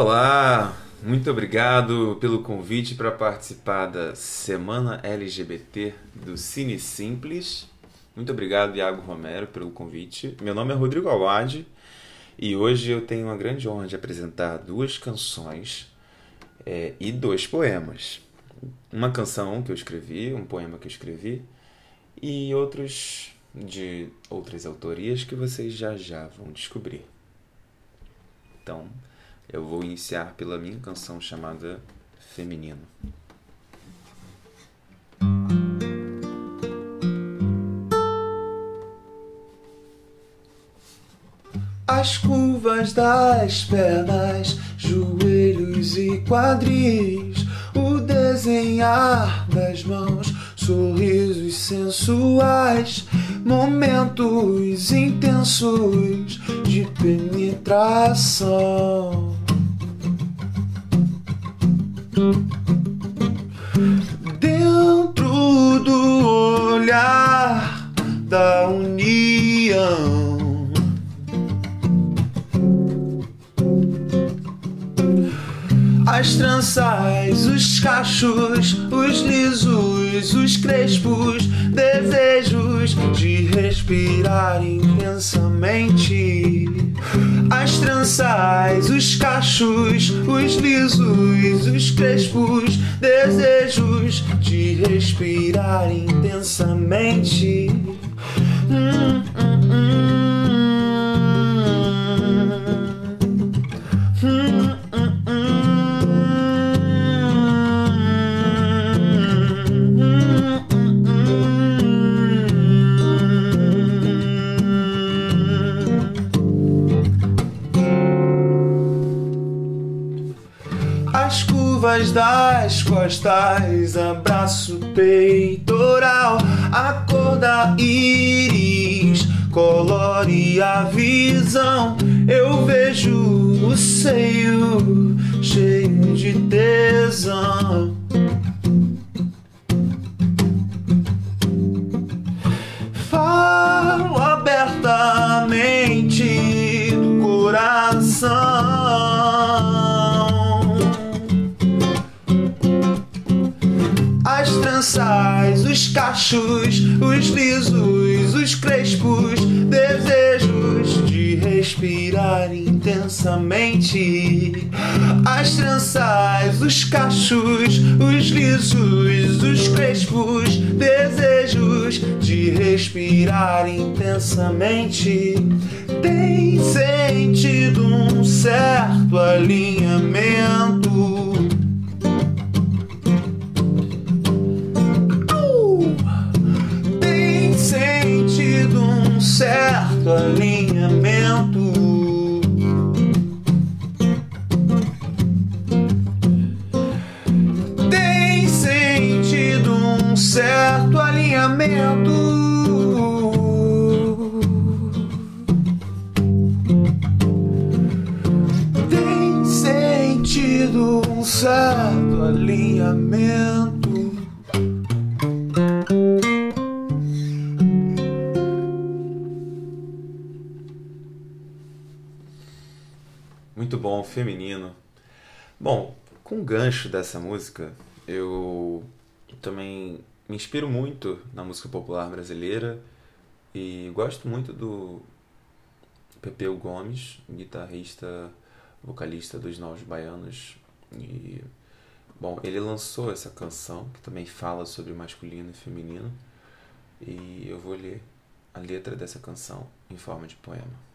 Olá, muito obrigado pelo convite para participar da Semana LGBT do Cine Simples. Muito obrigado, Iago Romero, pelo convite. Meu nome é Rodrigo Awad e hoje eu tenho a grande honra de apresentar duas canções é, e dois poemas. Uma canção que eu escrevi, um poema que eu escrevi, e outros de outras autorias que vocês já já vão descobrir. Então, eu vou iniciar pela minha canção chamada Feminino. As curvas das pernas, joelhos e quadris, o desenhar das mãos, sorrisos sensuais, momentos intensos de penetração. Dentro do olhar da união. As tranças, os cachos, os lisos, os crespos, desejos de respirar intensamente. As tranças, os cachos, os lisos, os crespos, desejos de respirar intensamente. Hum, hum, das costas, abraço peitoral, a cor da íris, colore a visão. Eu vejo o seio cheio de tesão. Falo abertamente do coração. Tranças, os cachos, os lisos, os crespos, desejos de respirar intensamente. As tranças, os cachos, os lisos, os crespos, desejos de respirar intensamente. Tem sentido um certo alinhamento. Alinhamento. Muito bom, feminino. Bom, com o gancho dessa música, eu também me inspiro muito na música popular brasileira e gosto muito do Pepeu Gomes, guitarrista, vocalista dos Novos Baianos. E, bom, ele lançou essa canção que também fala sobre masculino e feminino. E eu vou ler a letra dessa canção em forma de poema.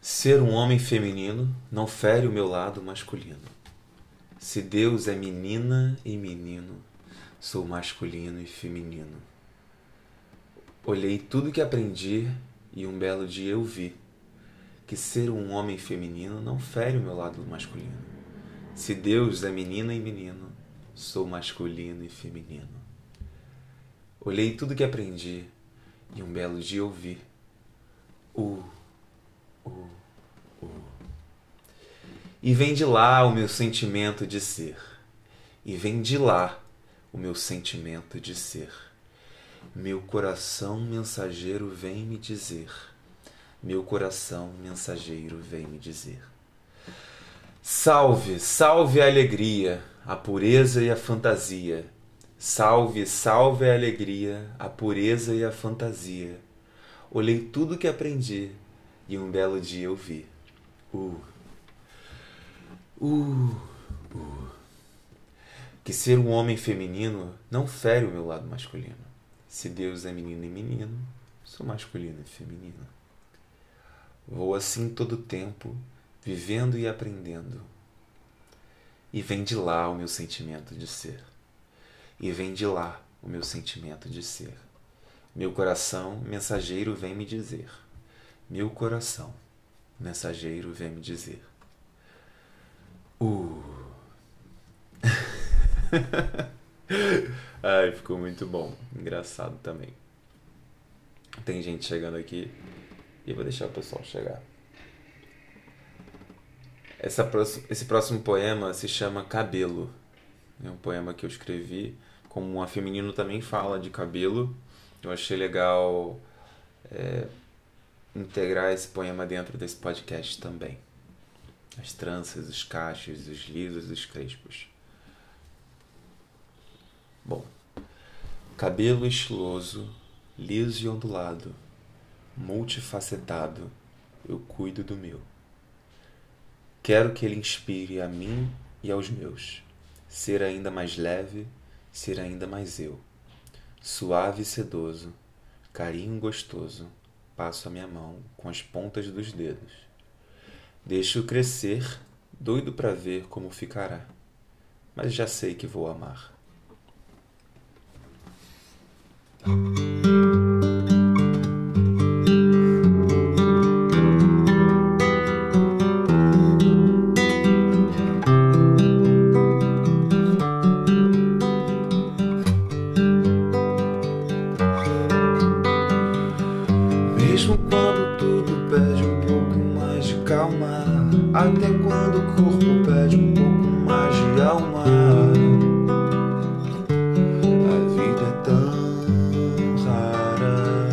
Ser um homem feminino não fere o meu lado masculino. Se Deus é menina e menino, sou masculino e feminino. Olhei tudo que aprendi e um belo dia eu vi que ser um homem feminino não fere o meu lado masculino. Se Deus é menina e menino, sou masculino e feminino. Olhei tudo que aprendi e um belo dia eu vi. Uh, uh, uh. E vem de lá o meu sentimento de ser. E vem de lá o meu sentimento de ser. Meu coração mensageiro vem me dizer: meu coração mensageiro vem me dizer. Salve, salve a alegria, a pureza e a fantasia. Salve, salve a alegria, a pureza e a fantasia. Olhei tudo que aprendi e um belo dia eu vi. Uh, uh, uh. Que ser um homem feminino não fere o meu lado masculino. Se Deus é menino e menino, sou masculino e feminino. Vou assim todo o tempo, vivendo e aprendendo. E vem de lá o meu sentimento de ser. E vem de lá o meu sentimento de ser. Meu coração, mensageiro, vem me dizer. Meu coração, mensageiro, vem me dizer. Uh. Ai, ficou muito bom. Engraçado também. Tem gente chegando aqui e vou deixar o pessoal chegar. Essa, esse próximo poema se chama Cabelo. É um poema que eu escrevi. Como a feminino também fala de cabelo, eu achei legal é, integrar esse poema dentro desse podcast também. As tranças, os cachos, os lisos, os crespos. Bom, cabelo estiloso, liso e ondulado, multifacetado, eu cuido do meu. Quero que ele inspire a mim e aos meus, ser ainda mais leve, ser ainda mais eu. Suave e sedoso, carinho gostoso, passo a minha mão com as pontas dos dedos. Deixo crescer, doido para ver como ficará, mas já sei que vou amar. até quando o corpo pede um pouco mais de alma. A vida é tão rara.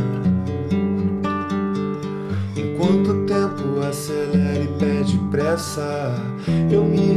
Enquanto o tempo acelera e pede pressa, eu me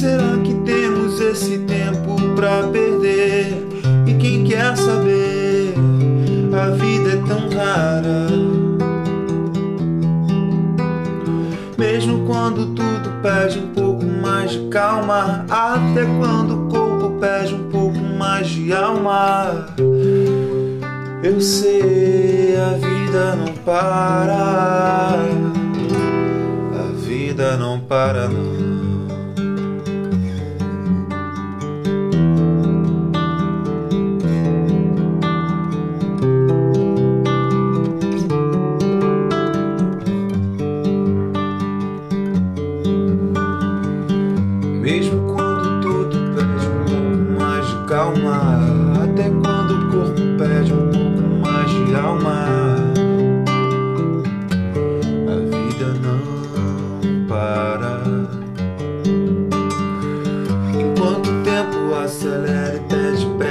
Será que temos esse tempo para perder? E quem quer saber? A vida é tão rara. Mesmo quando tudo pede um pouco mais de calma, até quando o corpo pede um pouco mais de alma. Eu sei, a vida não para. A vida não para, não.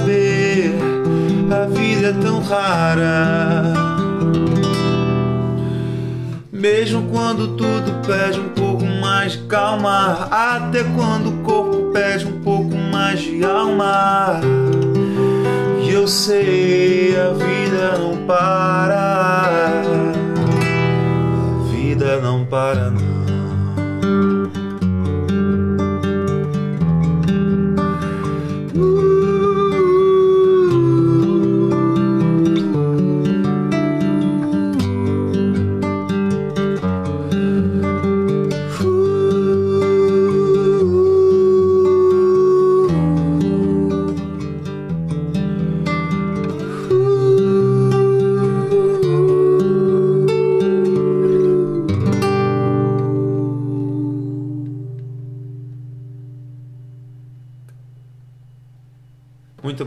saber, a vida é tão rara. Mesmo quando tudo pede um pouco mais de calma, até quando o corpo pede um pouco mais de alma. E eu sei, a vida não para, a vida não para não.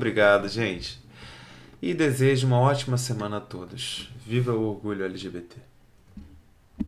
Obrigado, gente. E desejo uma ótima semana a todos. Viva o orgulho LGBT!